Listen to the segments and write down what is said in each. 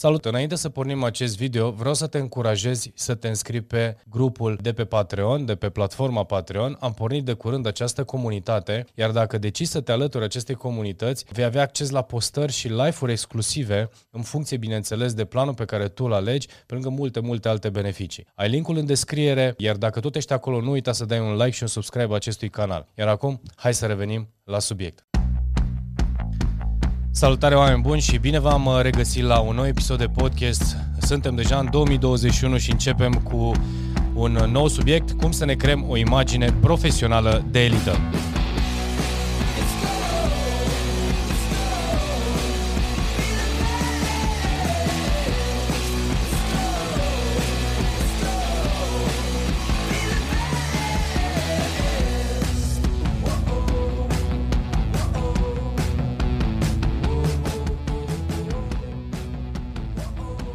Salut! Înainte să pornim acest video, vreau să te încurajezi să te înscrii pe grupul de pe Patreon, de pe platforma Patreon. Am pornit de curând această comunitate, iar dacă decizi să te alături acestei comunități, vei avea acces la postări și live-uri exclusive, în funcție, bineînțeles, de planul pe care tu îl alegi, pe lângă multe, multe alte beneficii. Ai linkul în descriere, iar dacă tot ești acolo, nu uita să dai un like și un subscribe acestui canal. Iar acum, hai să revenim la subiect. Salutare oameni buni și bine v-am uh, regăsit la un nou episod de podcast. Suntem deja în 2021 și începem cu un nou subiect, cum să ne creăm o imagine profesională de elită.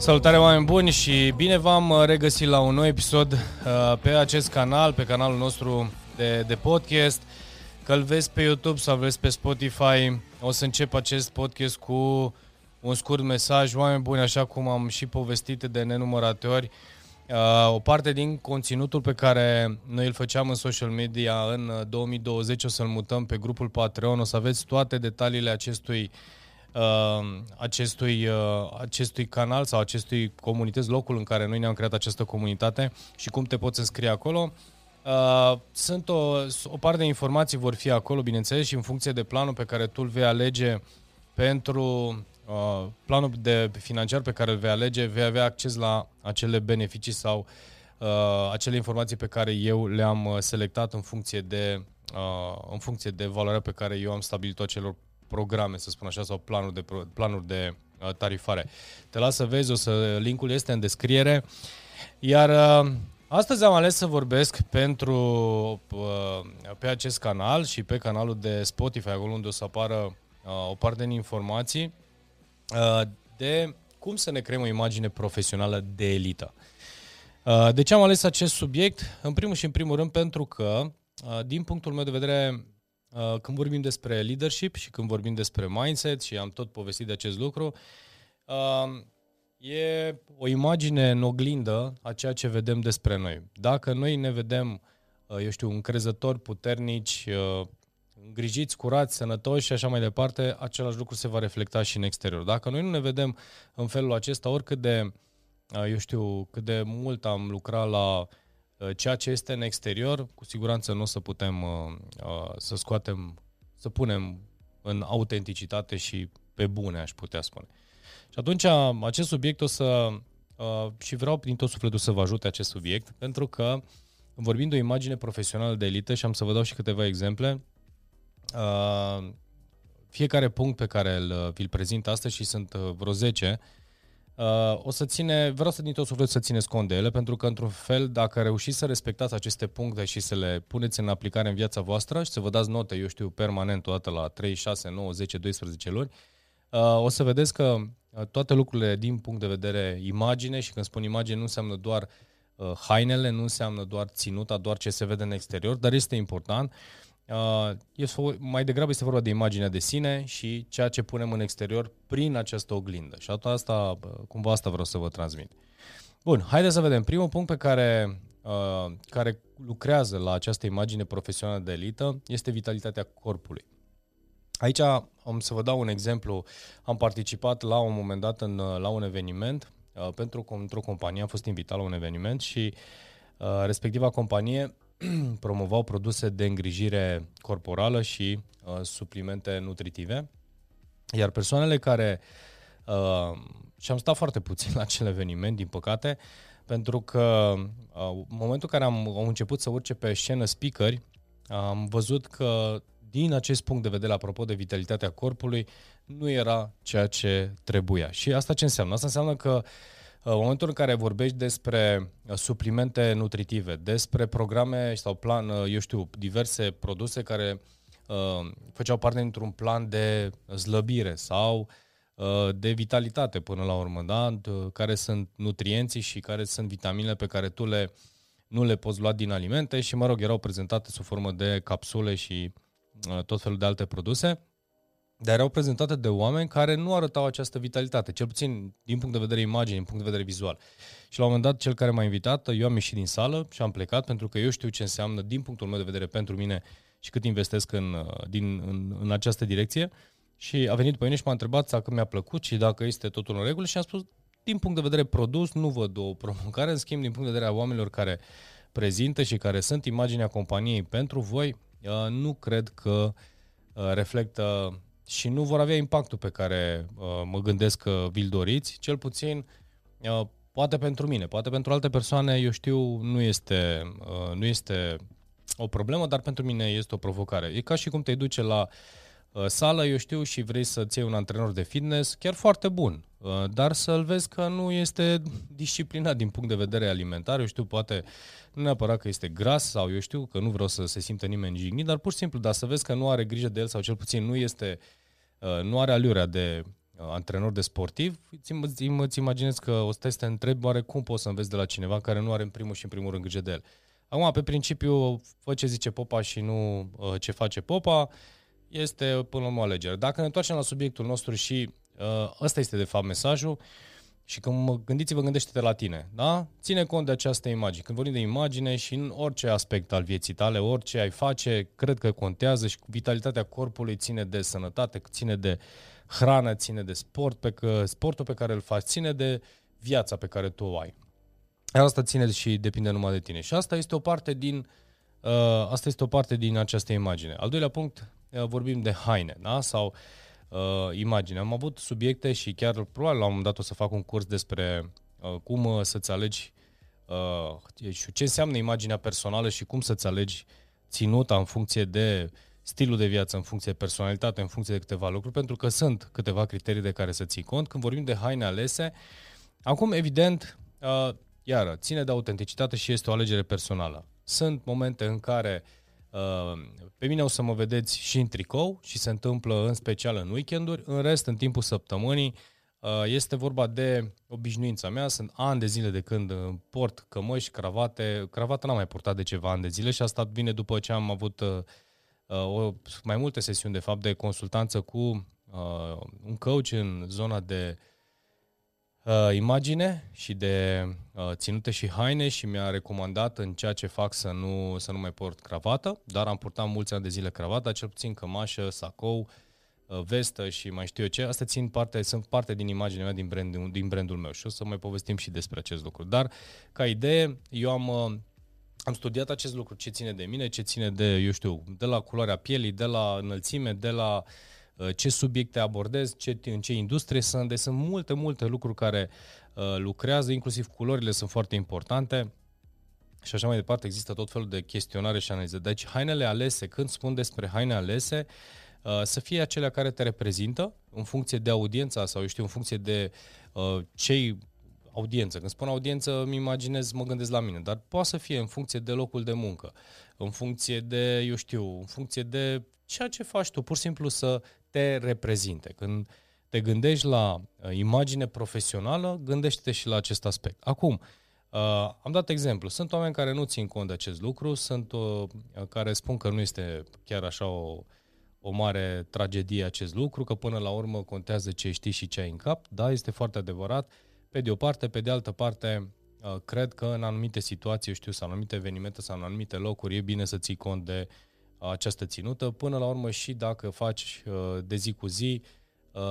Salutare oameni buni și bine v-am uh, regăsit la un nou episod uh, pe acest canal, pe canalul nostru de, de podcast. Că îl vezi pe YouTube sau vezi pe Spotify, o să încep acest podcast cu un scurt mesaj. Oameni buni, așa cum am și povestit de nenumărate ori, uh, o parte din conținutul pe care noi îl făceam în social media în 2020 o să-l mutăm pe grupul Patreon, o să aveți toate detaliile acestui uh, uh, acestui, uh, acestui canal sau acestui comunități, locul în care noi ne-am creat această comunitate și cum te poți înscrie acolo. Uh, sunt o, o parte de informații vor fi acolo, bineînțeles, și în funcție de planul pe care tu îl vei alege pentru uh, planul de financiar pe care îl vei alege, vei avea acces la acele beneficii sau uh, acele informații pe care eu le-am uh, selectat în funcție de uh, în funcție de valoarea pe care eu am stabilit-o acelor programe, să spun așa, sau planuri de, planuri de uh, tarifare. Te las să vezi, o să, linkul este în descriere. Iar uh, astăzi am ales să vorbesc pentru uh, pe acest canal și pe canalul de Spotify, acolo unde o să apară o parte din informații, de cum să ne creăm o imagine profesională de elită. De ce am ales acest subiect? În primul și în primul rând pentru că, din punctul meu de vedere, Uh, când vorbim despre leadership și când vorbim despre mindset și am tot povestit de acest lucru, uh, e o imagine în oglindă a ceea ce vedem despre noi. Dacă noi ne vedem, uh, eu știu, încrezători, puternici, îngrijiți, curați, sănătoși și așa mai departe, același lucru se va reflecta și în exterior. Dacă noi nu ne vedem în felul acesta, oricât de, eu știu, cât de mult am lucrat la Uh, ceea ce este în exterior, cu siguranță nu o să putem uh, uh, să scoatem, să punem în autenticitate și pe bune, aș putea spune. Și atunci acest subiect o să, și vreau din tot sufletul să vă ajute acest subiect, pentru că vorbim de o imagine profesională de elită și am să vă dau și câteva exemple, fiecare punct pe care îl, vi-l prezint astăzi și sunt vreo 10, Uh, o să ține, vreau să din tot sufletul să țineți cont de ele, pentru că, într-un fel, dacă reușiți să respectați aceste puncte și să le puneți în aplicare în viața voastră și să vă dați note, eu știu, permanent, toată la 3, 6, 9, 10, 12 luni, uh, o să vedeți că uh, toate lucrurile din punct de vedere imagine, și când spun imagine nu înseamnă doar uh, hainele, nu înseamnă doar ținuta, doar ce se vede în exterior, dar este important, uh, Uh, este, mai degrabă este vorba de imaginea de sine și ceea ce punem în exterior prin această oglindă. Și asta, cumva asta vreau să vă transmit. Bun, haideți să vedem. Primul punct pe care, uh, care lucrează la această imagine profesională de elită este vitalitatea corpului. Aici am să vă dau un exemplu. Am participat la un moment dat în, la un eveniment uh, pentru într-o companie, am fost invitat la un eveniment și uh, respectiva companie promovau produse de îngrijire corporală și uh, suplimente nutritive. Iar persoanele care uh, și am stat foarte puțin la acel eveniment, din păcate, pentru că uh, în momentul în care am, am început să urce pe scenă speakeri, am văzut că din acest punct de vedere, apropo de vitalitatea corpului, nu era ceea ce trebuia. Și asta ce înseamnă? Asta înseamnă că uh, în momentul în care vorbești despre uh, suplimente nutritive, despre programe sau plan, uh, eu știu, diverse produse care uh, făceau parte dintr-un plan de slăbire sau uh, de vitalitate până la urmă, da? care sunt nutrienții și care sunt vitaminele pe care tu le, nu le poți lua din alimente și, mă rog, erau prezentate sub formă de capsule și uh, tot felul de alte produse. Dar erau prezentate de oameni care nu arătau această vitalitate, cel puțin din punct de vedere imagine, din punct de vedere vizual. Și la un moment dat, cel care m-a invitat, eu am ieșit din sală și am plecat pentru că eu știu ce înseamnă, din punctul meu de vedere, pentru mine și cât investesc în, din, în, în această direcție. Și a venit pe mine și m-a întrebat dacă mi-a plăcut și dacă este totul în regulă și am spus, din punct de vedere produs, nu văd o provocare, în schimb, din punct de vedere a oamenilor care prezintă și care sunt imaginea companiei pentru voi, uh, nu cred că uh, reflectă și nu vor avea impactul pe care uh, mă gândesc că vi-l doriți, cel puțin poate pentru mine, poate pentru alte persoane, eu știu, nu este, nu este o problemă, dar pentru mine este o provocare. E ca și cum te duce la sală, eu știu, și vrei să-ți iei un antrenor de fitness chiar foarte bun, dar să-l vezi că nu este disciplinat din punct de vedere alimentar, eu știu, poate nu neapărat că este gras sau eu știu că nu vreau să se simtă nimeni jignit, dar pur și simplu, dar să vezi că nu are grijă de el sau cel puțin nu este, uh, nu are alurea de uh, antrenor de sportiv, îți, îți imaginezi că o să te întrebi oare cum poți să înveți de la cineva care nu are în primul și în primul rând grijă de el. Acum, pe principiu, fă ce zice popa și nu uh, ce face popa, este până la urmă o alegere. Dacă ne întoarcem la subiectul nostru și ăsta este de fapt mesajul, uh, și când mă gândiți-vă, gândește-te la tine, da? Ține cont de această imagine. Când vorbim de imagine și în orice aspect al vieții tale, orice ai face, cred că contează și vitalitatea corpului ține de sănătate, ține de hrană, ține de sport, pe că, sportul pe care îl faci, ține de viața pe care tu o ai. Asta ține și depinde numai de tine. Și asta este o parte din, uh, asta este o parte din această imagine. Al doilea punct, uh, vorbim de haine, da? Sau uh, uh, imagine. Am avut subiecte și chiar probabil la un moment dat o să fac un curs despre uh, cum uh, să-ți alegi uh, ce înseamnă imaginea personală și cum să-ți alegi ținuta în funcție de stilul de viață, în funcție de personalitate, în funcție de câteva lucruri, pentru că sunt câteva criterii de care să ții cont. Când vorbim de haine alese, acum, evident, uh, iară, ține de autenticitate și este o alegere personală. Sunt momente în care uh, Uh, pe mine o să mă vedeți și în tricou și se întâmplă în special în weekenduri. În rest, în timpul săptămânii, uh, este vorba de obișnuința mea. Sunt ani de zile de când port cămăși, cravate. Cravata n-am mai purtat de ceva ani de zile și asta vine după ce am avut uh, o, mai multe sesiuni, de fapt, de consultanță cu un coach în zona de uh, uh, imagine și de uh, ținute și haine și mi-a recomandat în ceea ce fac să nu, să nu mai port cravată, dar am purtat mulți ani de zile cravata, cel puțin cămașă, sacou, uh, vestă și mai știu eu ce. Astea țin parte, sunt parte din imaginea mea din, brand, din brandul meu și o să mai povestim și despre acest lucru. Dar, ca idee, eu am... Uh, am studiat acest lucru, ce ține de mine, ce ține de, eu știu, de la culoarea pielii, de la înălțime, de la uh, Uh, ce subiecte abordez, ce, în ce industrie sunt. Deci sunt multe, multe lucruri care uh, lucrează, inclusiv culorile sunt foarte importante și așa mai departe. Există tot felul de chestionare și analize. Deci hainele alese, când spun despre haine alese, uh, să fie acelea care te reprezintă în funcție de audiența sau, eu știu, în funcție de uh, cei audiență. Când spun audiență, îmi imaginez, mă gândesc la mine, dar poate să fie în funcție de locul de muncă, în funcție de, eu știu, în funcție de ceea ce faci tu, pur și simplu să te reprezinte. Când te gândești la uh, imagine profesională, gândește-te și la acest aspect. Acum, uh, am dat exemplu. Sunt oameni care nu țin cont de acest lucru, sunt uh, care spun că nu este chiar așa o, o mare tragedie acest lucru, că până la urmă contează ce știi și ce ai în cap. Da, este foarte adevărat. Pe de o parte, pe de altă parte, uh, cred că în anumite situații, eu știu, sau în anumite evenimente sau în anumite locuri, e bine să ții cont de uh, această ținută. Până la urmă și dacă faci uh, de zi cu zi uh,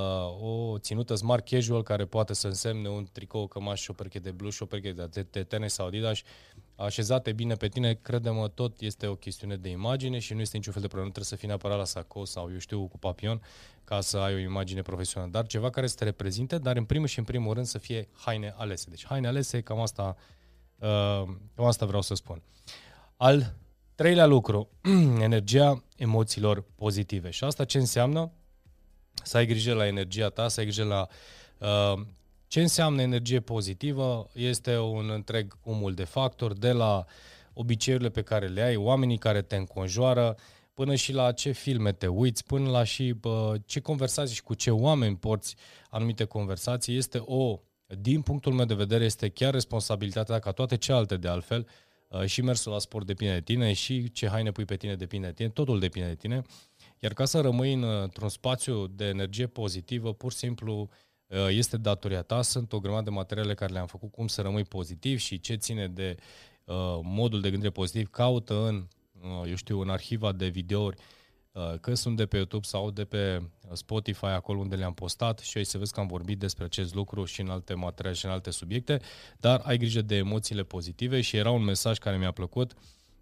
o ținută smart casual care poate să însemne un tricou, cămaș și o pereche de blues și o pereche de, de tenis sau Adidas așezate bine pe tine, credem tot este o chestiune de imagine și nu este niciun fel de problemă. Nu trebuie să fii neapărat la saco sau, eu știu, cu papion ca să ai o imagine profesională, dar ceva care să te reprezinte, dar în primul și în primul rând să fie haine alese. Deci haine alese, cam asta, uh, cam asta vreau să spun. Al Treilea lucru, energia emoțiilor pozitive. Și asta ce înseamnă? Să ai grijă la energia ta, să ai grijă la uh, ce înseamnă energie pozitivă. Este un întreg cumul de factori, de la obiceiurile pe care le ai, oamenii care te înconjoară, până și la ce filme te uiți, până la și uh, ce conversații și cu ce oameni porți anumite conversații. Este o, din punctul meu de vedere, este chiar responsabilitatea ca toate celelalte de altfel, Uh, și mersul la sport depinde de tine și ce haine pui pe tine depinde de tine, totul depinde de tine. Iar ca să rămâi într-un spațiu de energie pozitivă, pur și simplu este datoria ta. Sunt o grămadă de materiale care le-am făcut cum să rămâi pozitiv și ce ține de modul de gândire pozitiv. Caută în, eu știu, în arhiva de videouri Uh, că sunt de pe YouTube sau de pe Spotify, acolo unde le-am postat și ai să vezi că am vorbit despre acest lucru și în alte materiale și în alte subiecte, dar ai grijă de emoțiile pozitive și era un mesaj care mi-a plăcut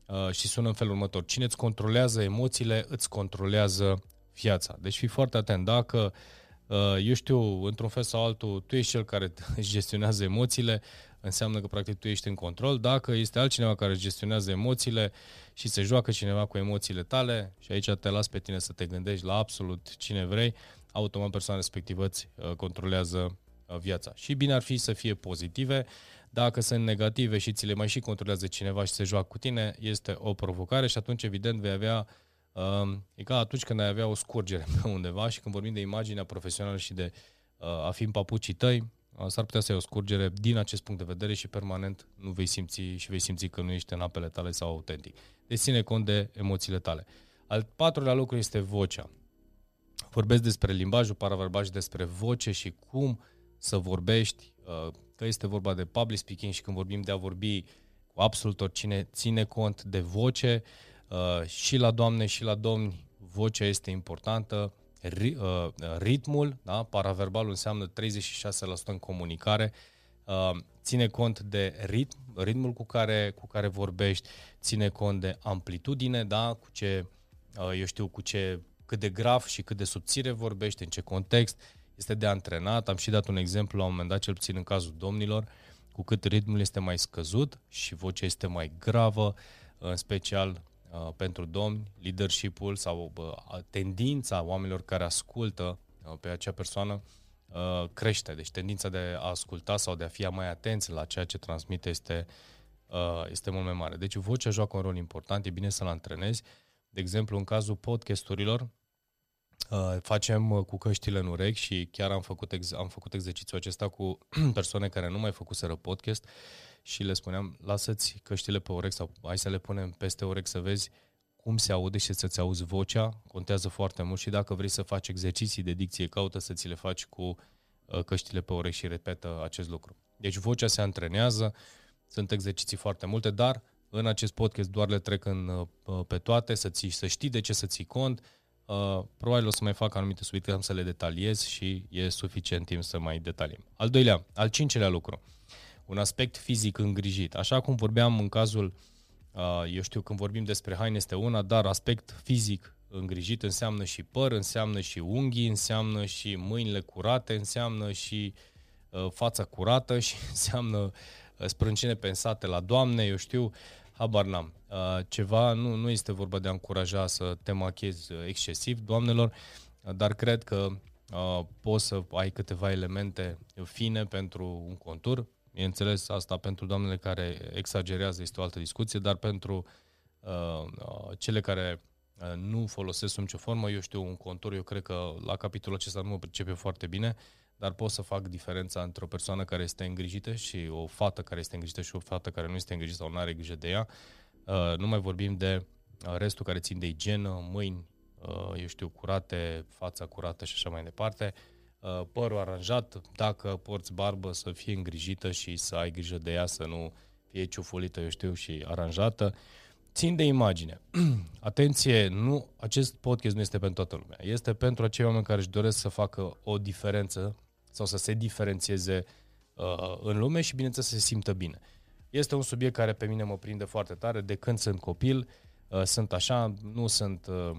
uh, și sună în felul următor. Cine îți controlează emoțiile, îți controlează viața. Deci fii foarte atent. Dacă, uh, eu știu, într-un fel sau altul, tu ești cel care își gestionează emoțiile, înseamnă că practic tu ești în control. Dacă este altcineva care își gestionează emoțiile și se joacă cineva cu emoțiile tale și aici te las pe tine să te gândești la absolut cine vrei, automat persoana respectivă îți uh, controlează uh, viața. Și bine ar fi să fie pozitive, dacă sunt negative și ți le mai și controlează cineva și se joacă cu tine, este o provocare și atunci evident vei avea uh, e ca atunci când ai avea o scurgere pe undeva și când vorbim de imaginea profesională și de a fi în papucii tăi, s-ar putea să ai o scurgere din acest punct de vedere și permanent nu vei simți și vei simți că nu ești în apele tale sau autentic. Deci ține cont de emoțiile tale. Al patrulea lucru este vocea. Vorbesc despre limbajul paraverbal și despre voce și cum să vorbești, uh, că este vorba de public speaking și când vorbim de a vorbi cu absolut oricine, ține cont de voce uh, și la doamne și la domni, vocea este importantă, Uh, ritmul, da? paraverbalul înseamnă 36% în comunicare, uh, ține cont de ritm, ritmul cu care, cu care vorbești, ține cont de amplitudine, da? cu ce, uh, eu știu, cu ce, cât de grav și cât de subțire vorbești, în ce context, este de antrenat. Am și dat un exemplu la un moment dat, cel puțin în cazul domnilor, cu cât ritmul este mai scăzut și vocea este mai gravă, în special Uh, pentru domni, leadership-ul sau uh, tendința oamenilor care ascultă uh, pe acea persoană uh, crește. Deci tendința de a asculta sau de a fi mai atenți la ceea ce transmite este, uh, este mult mai mare. Deci vocea joacă un rol important, e bine să-l antrenezi. De exemplu, în cazul podcasturilor, uh, facem uh, cu căștile în urechi și chiar am făcut, ex- am făcut exercițiul acesta cu persoane care nu mai făcuseră podcast și le spuneam, lasă-ți căștile pe urechi sau hai să le punem peste urechi să vezi cum se aude și să-ți auzi vocea, contează foarte mult și dacă vrei să faci exerciții de dicție, caută să ți le faci cu uh, căștile pe urechi și repetă acest lucru. Deci vocea se antrenează, sunt exerciții foarte multe, dar în acest podcast doar le trec în, uh, pe toate, să, ții, să știi de ce să ții cont. Uh, probabil o să mai fac anumite subiecte, am să le detaliez și e suficient timp să mai detaliem. Al doilea, al cincelea lucru. Uh, un aspect fizic îngrijit. Așa cum vorbeam în cazul, eu știu, când vorbim despre haine este una, dar aspect fizic îngrijit înseamnă și păr, înseamnă și unghii, înseamnă și mâinile curate, înseamnă și fața curată și înseamnă sprâncine pensate la doamne, eu știu, habar n-am. Ceva, nu, nu este vorba de a încuraja să te machezi excesiv, doamnelor, dar cred că poți să ai câteva elemente fine pentru un contur, Bineînțeles, asta pentru doamnele care exagerează este o altă discuție, dar pentru uh, uh, cele care uh, nu folosesc sub nicio formă, eu știu un contur, eu cred că la capitolul acesta nu mă pricepe foarte bine, dar pot să fac diferența între o persoană care este îngrijită și o fată care este îngrijită și o fată care nu este îngrijită sau nu are grijă de ea. Uh, nu mai vorbim de uh, restul care țin de igienă, mâini, uh, eu știu, curate, fața curată și așa mai departe. Uh, Uh, părul aranjat, dacă porți barbă să fie îngrijită și să ai grijă de ea, să nu fie ciufulită, eu știu, și aranjată. Țin de imagine. Atenție, nu, acest podcast nu este pentru toată lumea. Este pentru acei oameni care își doresc să facă o diferență sau să se diferențieze uh, în lume și, bineînțeles, să se simtă bine. Este un subiect care pe mine mă prinde foarte tare. De când sunt copil, uh, sunt așa, nu sunt uh, Uh,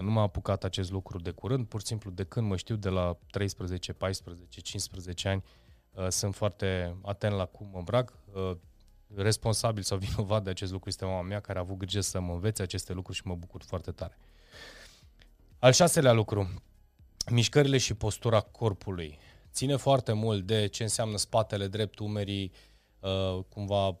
nu m-a apucat acest lucru de curând, pur și simplu de când mă știu, de la 13, 14, 15 ani, uh, sunt foarte atent la cum mă îmbrac. Uh, responsabil sau vinovat de acest lucru este mama mea, care a avut grijă să mă învețe aceste lucruri și mă bucur foarte tare. Al șaselea lucru, mișcările și postura corpului. Ține foarte mult de ce înseamnă spatele drept, umerii, cumva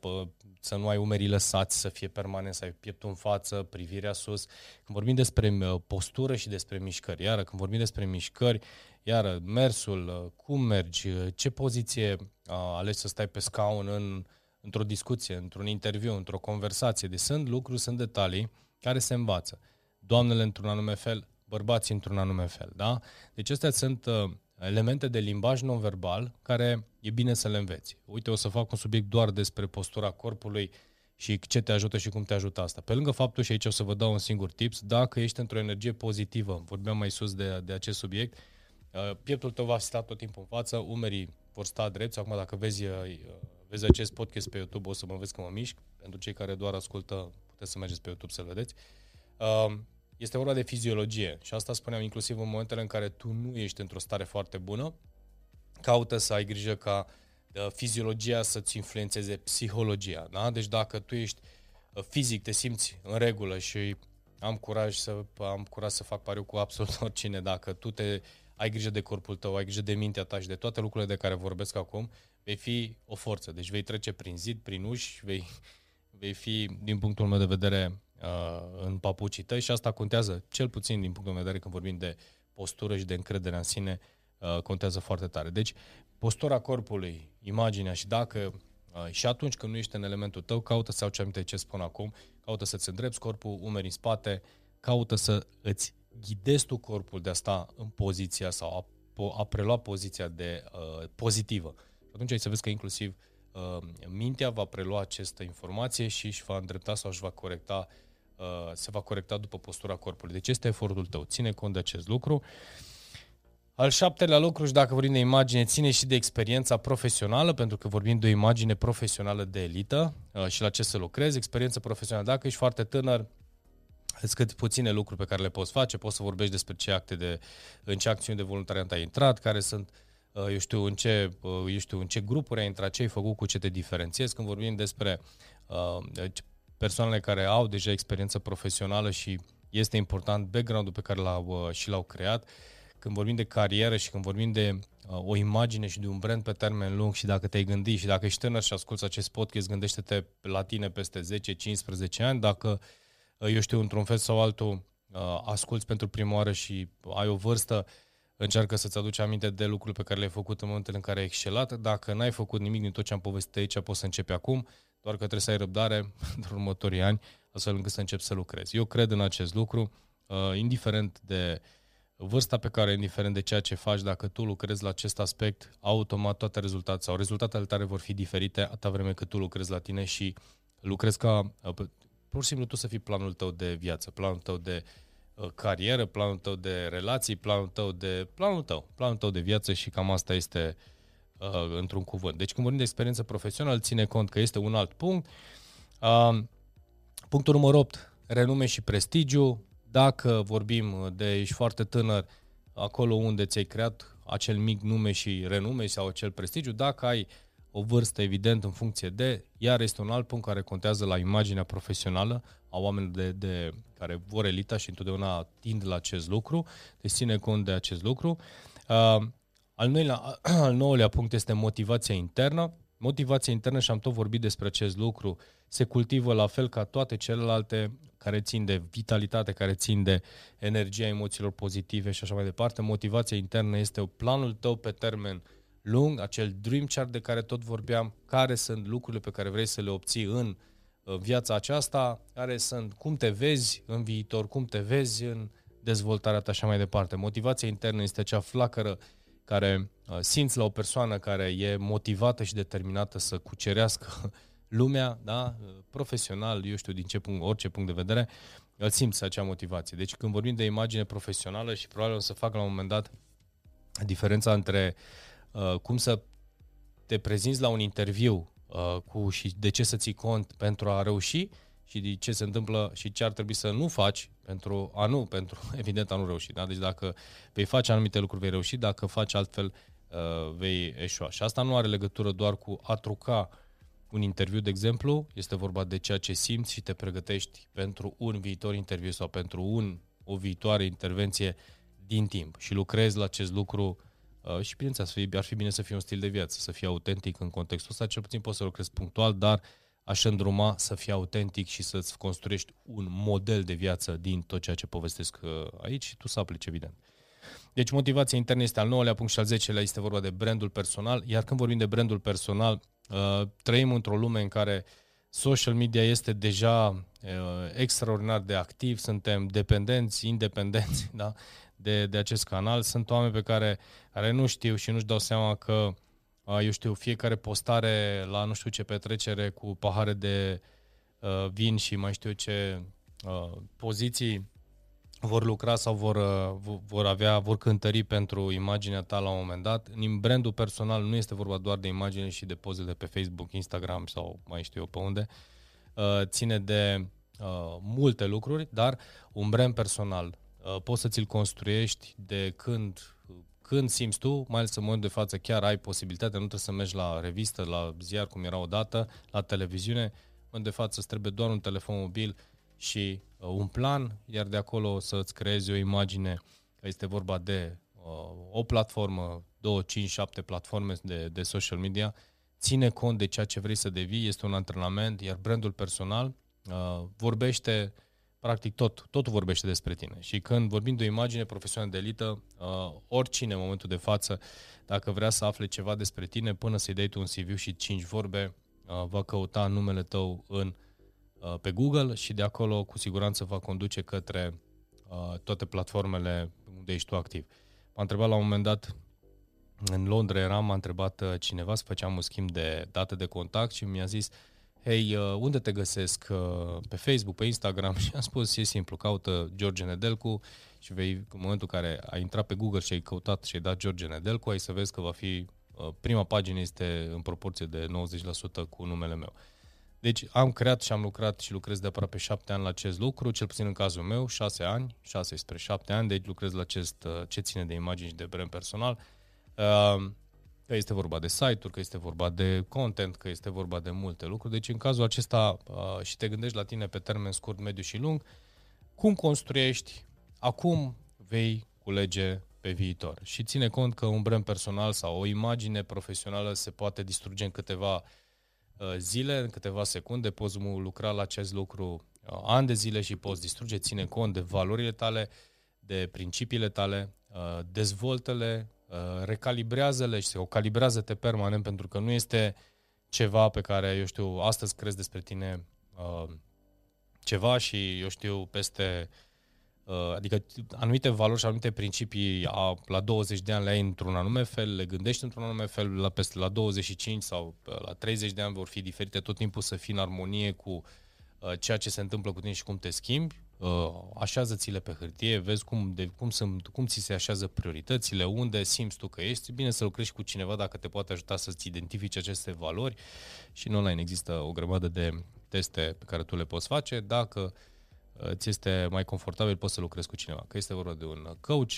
să nu ai umerii lăsați, să fie permanent, să ai pieptul în față, privirea sus. Când vorbim despre uh, postură și despre mișcări, iară, când vorbim despre mișcări, iară, mersul, uh, cum mergi, uh, ce poziție alegi să stai pe scaun în, într-o discuție, într-un interviu, într-o conversație. Deci sunt lucruri, sunt detalii care se învață. Doamnele într-un anume fel, bărbați într-un anume fel. Da? Deci astea sunt uh, elemente de limbaj non-verbal care e bine să le înveți. Uite, o să fac un subiect doar despre postura corpului și ce te ajută și cum te ajută asta. Pe lângă faptul, și aici o să vă dau un singur tips, dacă ești într-o energie pozitivă, vorbeam mai sus de, de acest subiect, uh, pieptul tău va sta tot timpul în față, umerii vor sta drepți. Acum, dacă vezi, uh, vezi acest podcast pe YouTube, o să mă vezi că mă mișc. Pentru cei care doar ascultă, puteți să mergeți pe YouTube să-l vedeți. Uh, este vorba de fiziologie și asta spuneam inclusiv în momentele în care tu nu ești într-o stare foarte bună, caută să ai grijă ca uh, fiziologia să-ți influențeze psihologia. Da? Deci dacă tu ești uh, fizic, te simți în regulă și am curaj să am curaj să fac pariu cu absolut oricine, dacă tu te ai grijă de corpul tău, ai grijă de mintea ta și de toate lucrurile de care vorbesc acum, vei fi o forță. Deci vei trece prin zid, prin uși, vei, vei fi, din punctul meu de vedere, uh, în papucii tăi și asta contează, cel puțin din punctul meu de vedere când vorbim de postură și de încredere în sine, uh, contează foarte tare. Deci, postura corpului, imaginea și dacă uh, și atunci când nu ești în elementul tău, caută să ce aminte ce spun acum, caută să-ți îndrepți corpul, umeri în spate, caută să îți ghidezi tu corpul de a sta în poziția sau a, a prelua poziția de uh, pozitivă. Și atunci ai să vezi că inclusiv uh, mintea va prelua această informație și își va îndrepta sau își va corecta uh, Uh, se va corecta după postura corpului. Deci este efortul tău. Ține cont de acest lucru. Al șaptelea lucru, și dacă vorbim de imagine, ține și de experiența profesională, pentru că vorbim de o imagine profesională de elită uh, și la ce să lucrezi. Experiență profesională. Dacă ești foarte tânăr, sunt cât puține lucruri pe care le poți face, poți să vorbești despre ce acte de, în ce acțiuni de voluntariat ai intrat, care sunt, uh, eu știu, în ce, eu știu, în ce grupuri ai intrat, ce ai făcut, cu ce te diferențiezi. Când vorbim despre uh, persoanele care au deja experiență profesională și este important background-ul pe care l-au uh, și l-au creat. Când vorbim de carieră și când vorbim de uh, o imagine și de un brand pe termen lung și dacă te-ai gândit și dacă ești tânăr și asculți acest podcast, gândește-te la tine peste 10-15 ani, dacă, uh, eu știu, într-un fel sau altul, asculți pentru prima oară și ai o vârstă, încearcă să-ți aduci aminte de lucruri pe care le-ai făcut în momentul în care ai excelat. Dacă n-ai făcut nimic din tot ce am povestit aici, poți să începi acum doar că trebuie să ai răbdare pentru următorii ani, astfel încât să începi să lucrezi. Eu cred în acest lucru, uh, indiferent de vârsta pe care, indiferent de ceea ce faci, dacă tu lucrezi la acest aspect, automat toate rezultatele sau rezultatele tale vor fi diferite atâta vreme cât tu lucrezi la tine și lucrezi ca, uh, pur și simplu tu să fii planul tău de viață, planul tău de uh, carieră, planul tău de relații, planul tău de planul tău, planul tău de viață și cam asta este uh, uh, într-un cuvânt. Deci când vorbim de experiență profesională, ține cont că este un alt punct. Uh, punctul numărul 8, renume și prestigiu. Dacă vorbim de ești foarte tânăr, acolo unde ți-ai creat acel mic nume și renume sau acel prestigiu, dacă ai o vârstă evident în funcție de, iar este un alt punct care contează la imaginea profesională a oamenilor de, de, care vor elita și întotdeauna tind la acest lucru, deci ține cont de acest lucru. Uh, al, noilea, al nouălea punct este motivația internă. Motivația internă, și am tot vorbit despre acest lucru, se cultivă la fel ca toate celelalte care țin de vitalitate, care țin de energia emoțiilor pozitive și așa mai departe. Motivația internă este planul tău pe termen lung, acel dream chart de care tot vorbeam, care sunt lucrurile pe care vrei să le obții în viața aceasta, care sunt cum te vezi în viitor, cum te vezi în dezvoltarea ta și așa mai departe. Motivația internă este acea flacără care uh, simți la o persoană care e motivată și determinată să cucerească lumea, da, uh, profesional, eu știu din ce punct, orice punct de vedere, îl simți acea motivație. Deci când vorbim de imagine profesională și probabil o să fac la un moment dat diferența între uh, cum să te prezinți la un interviu uh, cu și de ce să ții cont pentru a reuși și de ce se întâmplă și ce ar trebui să nu faci pentru a nu, pentru evident a nu reuși. Da? Deci dacă vei face anumite lucruri, vei reuși, dacă faci altfel, uh, vei eșua. Și asta nu are legătură doar cu a truca un interviu, de exemplu, este vorba de ceea ce simți și te pregătești pentru un viitor interviu sau pentru un, o viitoare intervenție din timp și lucrezi la acest lucru uh, și bineînțeles ar fi bine să fie un stil de viață, să fie autentic în contextul ăsta, cel puțin poți să lucrezi punctual, dar uh, aș îndruma să fii autentic și să-ți construiești un model de viață din tot ceea ce povestesc uh, aici și tu să aplici, evident. Deci motivația internă este al nouălea punct și al zecelea este vorba de brandul personal, iar când vorbim de brandul personal, uh, trăim într-o lume în care social media este deja uh, extraordinar de activ, suntem dependenți, independenți da? de, de acest canal. Sunt oameni pe care, care nu știu și nu-și dau seama că, uh, eu știu, fiecare postare la nu știu ce petrecere cu pahare de uh, vin și mai știu ce uh, poziții vor lucra sau vor, uh, vor avea, vor cântări pentru imaginea ta la un moment dat. În brandul personal nu este vorba doar de imagine și de poze de pe Facebook, Instagram sau mai știu eu pe unde. Uh, ține de uh, multe lucruri, dar un brand personal poți să ți-l construiești de când, când simți tu, mai ales în momentul de față chiar ai posibilitatea, nu trebuie să mergi la revistă, la ziar cum era odată, la televiziune, în momentul de față îți trebuie doar un telefon mobil și uh, un plan, iar de acolo să-ți creezi o imagine că este vorba de uh, o platformă, două, cinci, șapte platforme de, de social media, ține cont de ceea ce vrei să devii, este un antrenament, iar brandul personal uh, vorbește, practic tot, totul vorbește despre tine. Și când vorbim de o imagine profesională de elită, uh, oricine în momentul de față, dacă vrea să afle ceva despre tine, până să-i dai tu un CV și cinci vorbe, uh, va căuta numele tău în uh, Uh, pe Google și de acolo cu siguranță va conduce către uh, toate platformele unde ești tu activ. M-a întrebat la un moment dat, în Londra eram, m-a întrebat uh, cineva să făceam un schimb de date de contact și mi-a zis Hei, unde te găsesc? Pe Facebook, pe Instagram? Și am spus, e simplu, caută George Nedelcu și vei, în momentul în care ai intrat pe Google și ai căutat și ai dat George Nedelcu, ai să vezi că va fi, prima pagină este în proporție de 90% cu numele meu. Deci am creat și am lucrat și lucrez de aproape șapte ani la acest lucru, cel puțin în cazul meu, șase ani, șase spre șapte ani, deci lucrez la acest, uh, ce ține de imagini și de brand personal. Uh, că este vorba de site-uri, că este vorba de content, că este vorba de multe lucruri. Deci în cazul acesta uh, și te gândești la tine pe termen scurt, mediu și lung, cum construiești, acum vei culege pe viitor. Și ține cont că un brand personal sau o imagine profesională se poate distruge în câteva uh, Uh, zile, în câteva secunde, poți lucra la acest lucru uh, ani de zile și poți distruge, ține cont de valorile tale, de principiile tale, uh, dezvoltă-le, recalibrează-le și o calibrează-te permanent pentru că nu este ceva pe care, eu știu, astăzi crezi despre tine ceva și, eu știu, peste Uh, adică anumite valori și anumite principii a, la 20 de ani le ai într-un anume fel, le gândești într-un anume fel, la, peste, la 25 sau uh, la 30 de ani vor fi diferite, tot timpul să fii în armonie cu uh, ceea ce se întâmplă cu tine și cum te schimbi, uh, așează-ți-le pe hârtie, vezi cum, de, cum, sunt, cum ți se așează prioritățile, unde simți tu că ești, bine să lucrezi cu cineva dacă te poate ajuta să-ți identifici aceste valori și în online există o grămadă de teste pe care tu le poți face, dacă uh, ți este mai confortabil, poți să lucrezi cu cineva. Că este vorba de un coach,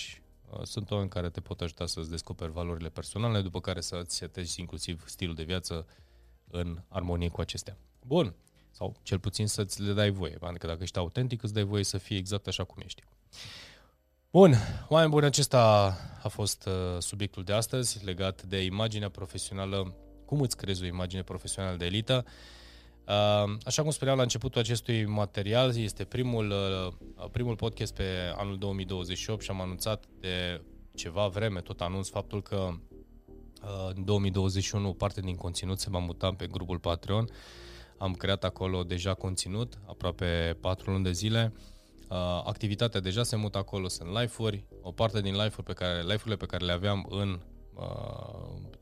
uh, sunt oameni care te pot ajuta să-ți descoperi valorile personale, după care să-ți setezi inclusiv stilul de viață în armonie cu acestea. Bun. Sau cel puțin să-ți le dai voie. Pentru că dacă ești autentic, îți dai voie să fii exact așa cum ești. Bun, oameni buni, acesta a fost uh, subiectul de astăzi legat de imaginea profesională, cum îți crezi o imagine profesională de elită. Așa cum spuneam la începutul acestui material, este primul, uh, primul podcast pe anul 2028 și am anunțat de ceva vreme, tot anunț faptul că uh, în 2021 parte din conținut se va muta pe grupul Patreon. Am creat acolo deja conținut, aproape 4 luni de zile. Uh, activitatea deja se mută acolo, sunt live-uri. O parte din live-uri pe care, live-urile pe care le aveam în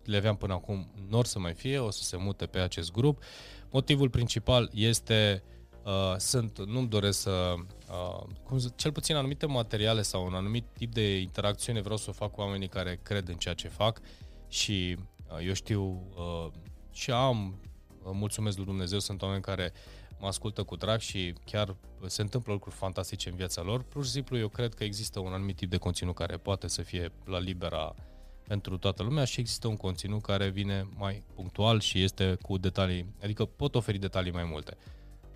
le aveam până acum, nu să mai fie, o să se mute pe acest grup. Motivul principal este uh, sunt, nu-mi doresc să, uh, cum, cel puțin anumite materiale sau un anumit tip de interacțiune vreau să o fac cu oamenii care cred în ceea ce fac și uh, eu știu uh, și am, uh, mulțumesc lui Dumnezeu, sunt oameni care mă ascultă cu drag și chiar se întâmplă lucruri fantastice în viața lor. Pur și simplu eu cred că există un anumit tip de conținut care poate să fie la libera pentru toată lumea și există un conținut care vine mai punctual și este cu detalii, adică pot oferi detalii mai multe.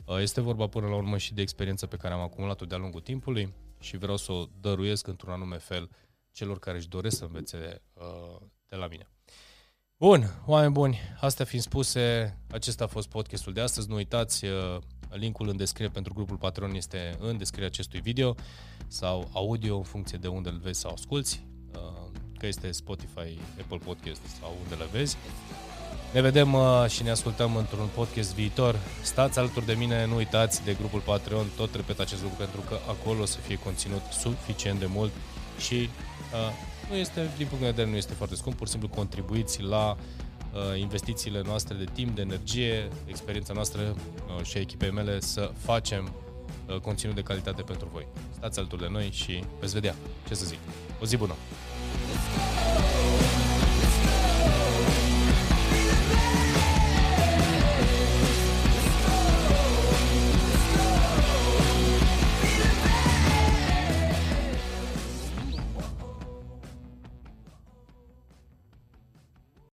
Uh, este vorba până la urmă și de experiență pe care am acumulat-o de-a lungul timpului și vreau să o dăruiesc într-un anume fel celor care își doresc să învețe uh, de la mine. Bun, oameni buni, astea fiind spuse, acesta a fost podcastul de astăzi. Nu uitați, uh, linkul în descriere pentru grupul Patreon este în descrierea acestui video sau audio în funcție de unde îl vezi sau asculti că este Spotify, Apple Podcast sau unde le vezi. Ne vedem uh, și ne ascultăm într-un podcast viitor. Stați alături de mine, nu uitați de grupul Patreon, tot repet acest lucru pentru că acolo o să fie conținut suficient de mult și uh, nu este, din punct de vedere, nu este foarte scump, pur și simplu contribuiți la uh, investițiile noastre de timp, de energie, experiența noastră uh, și a echipei mele să facem uh, conținut de calitate pentru voi. Stați alături de noi și veți vedea ce să zic. O zi bună! Let's go!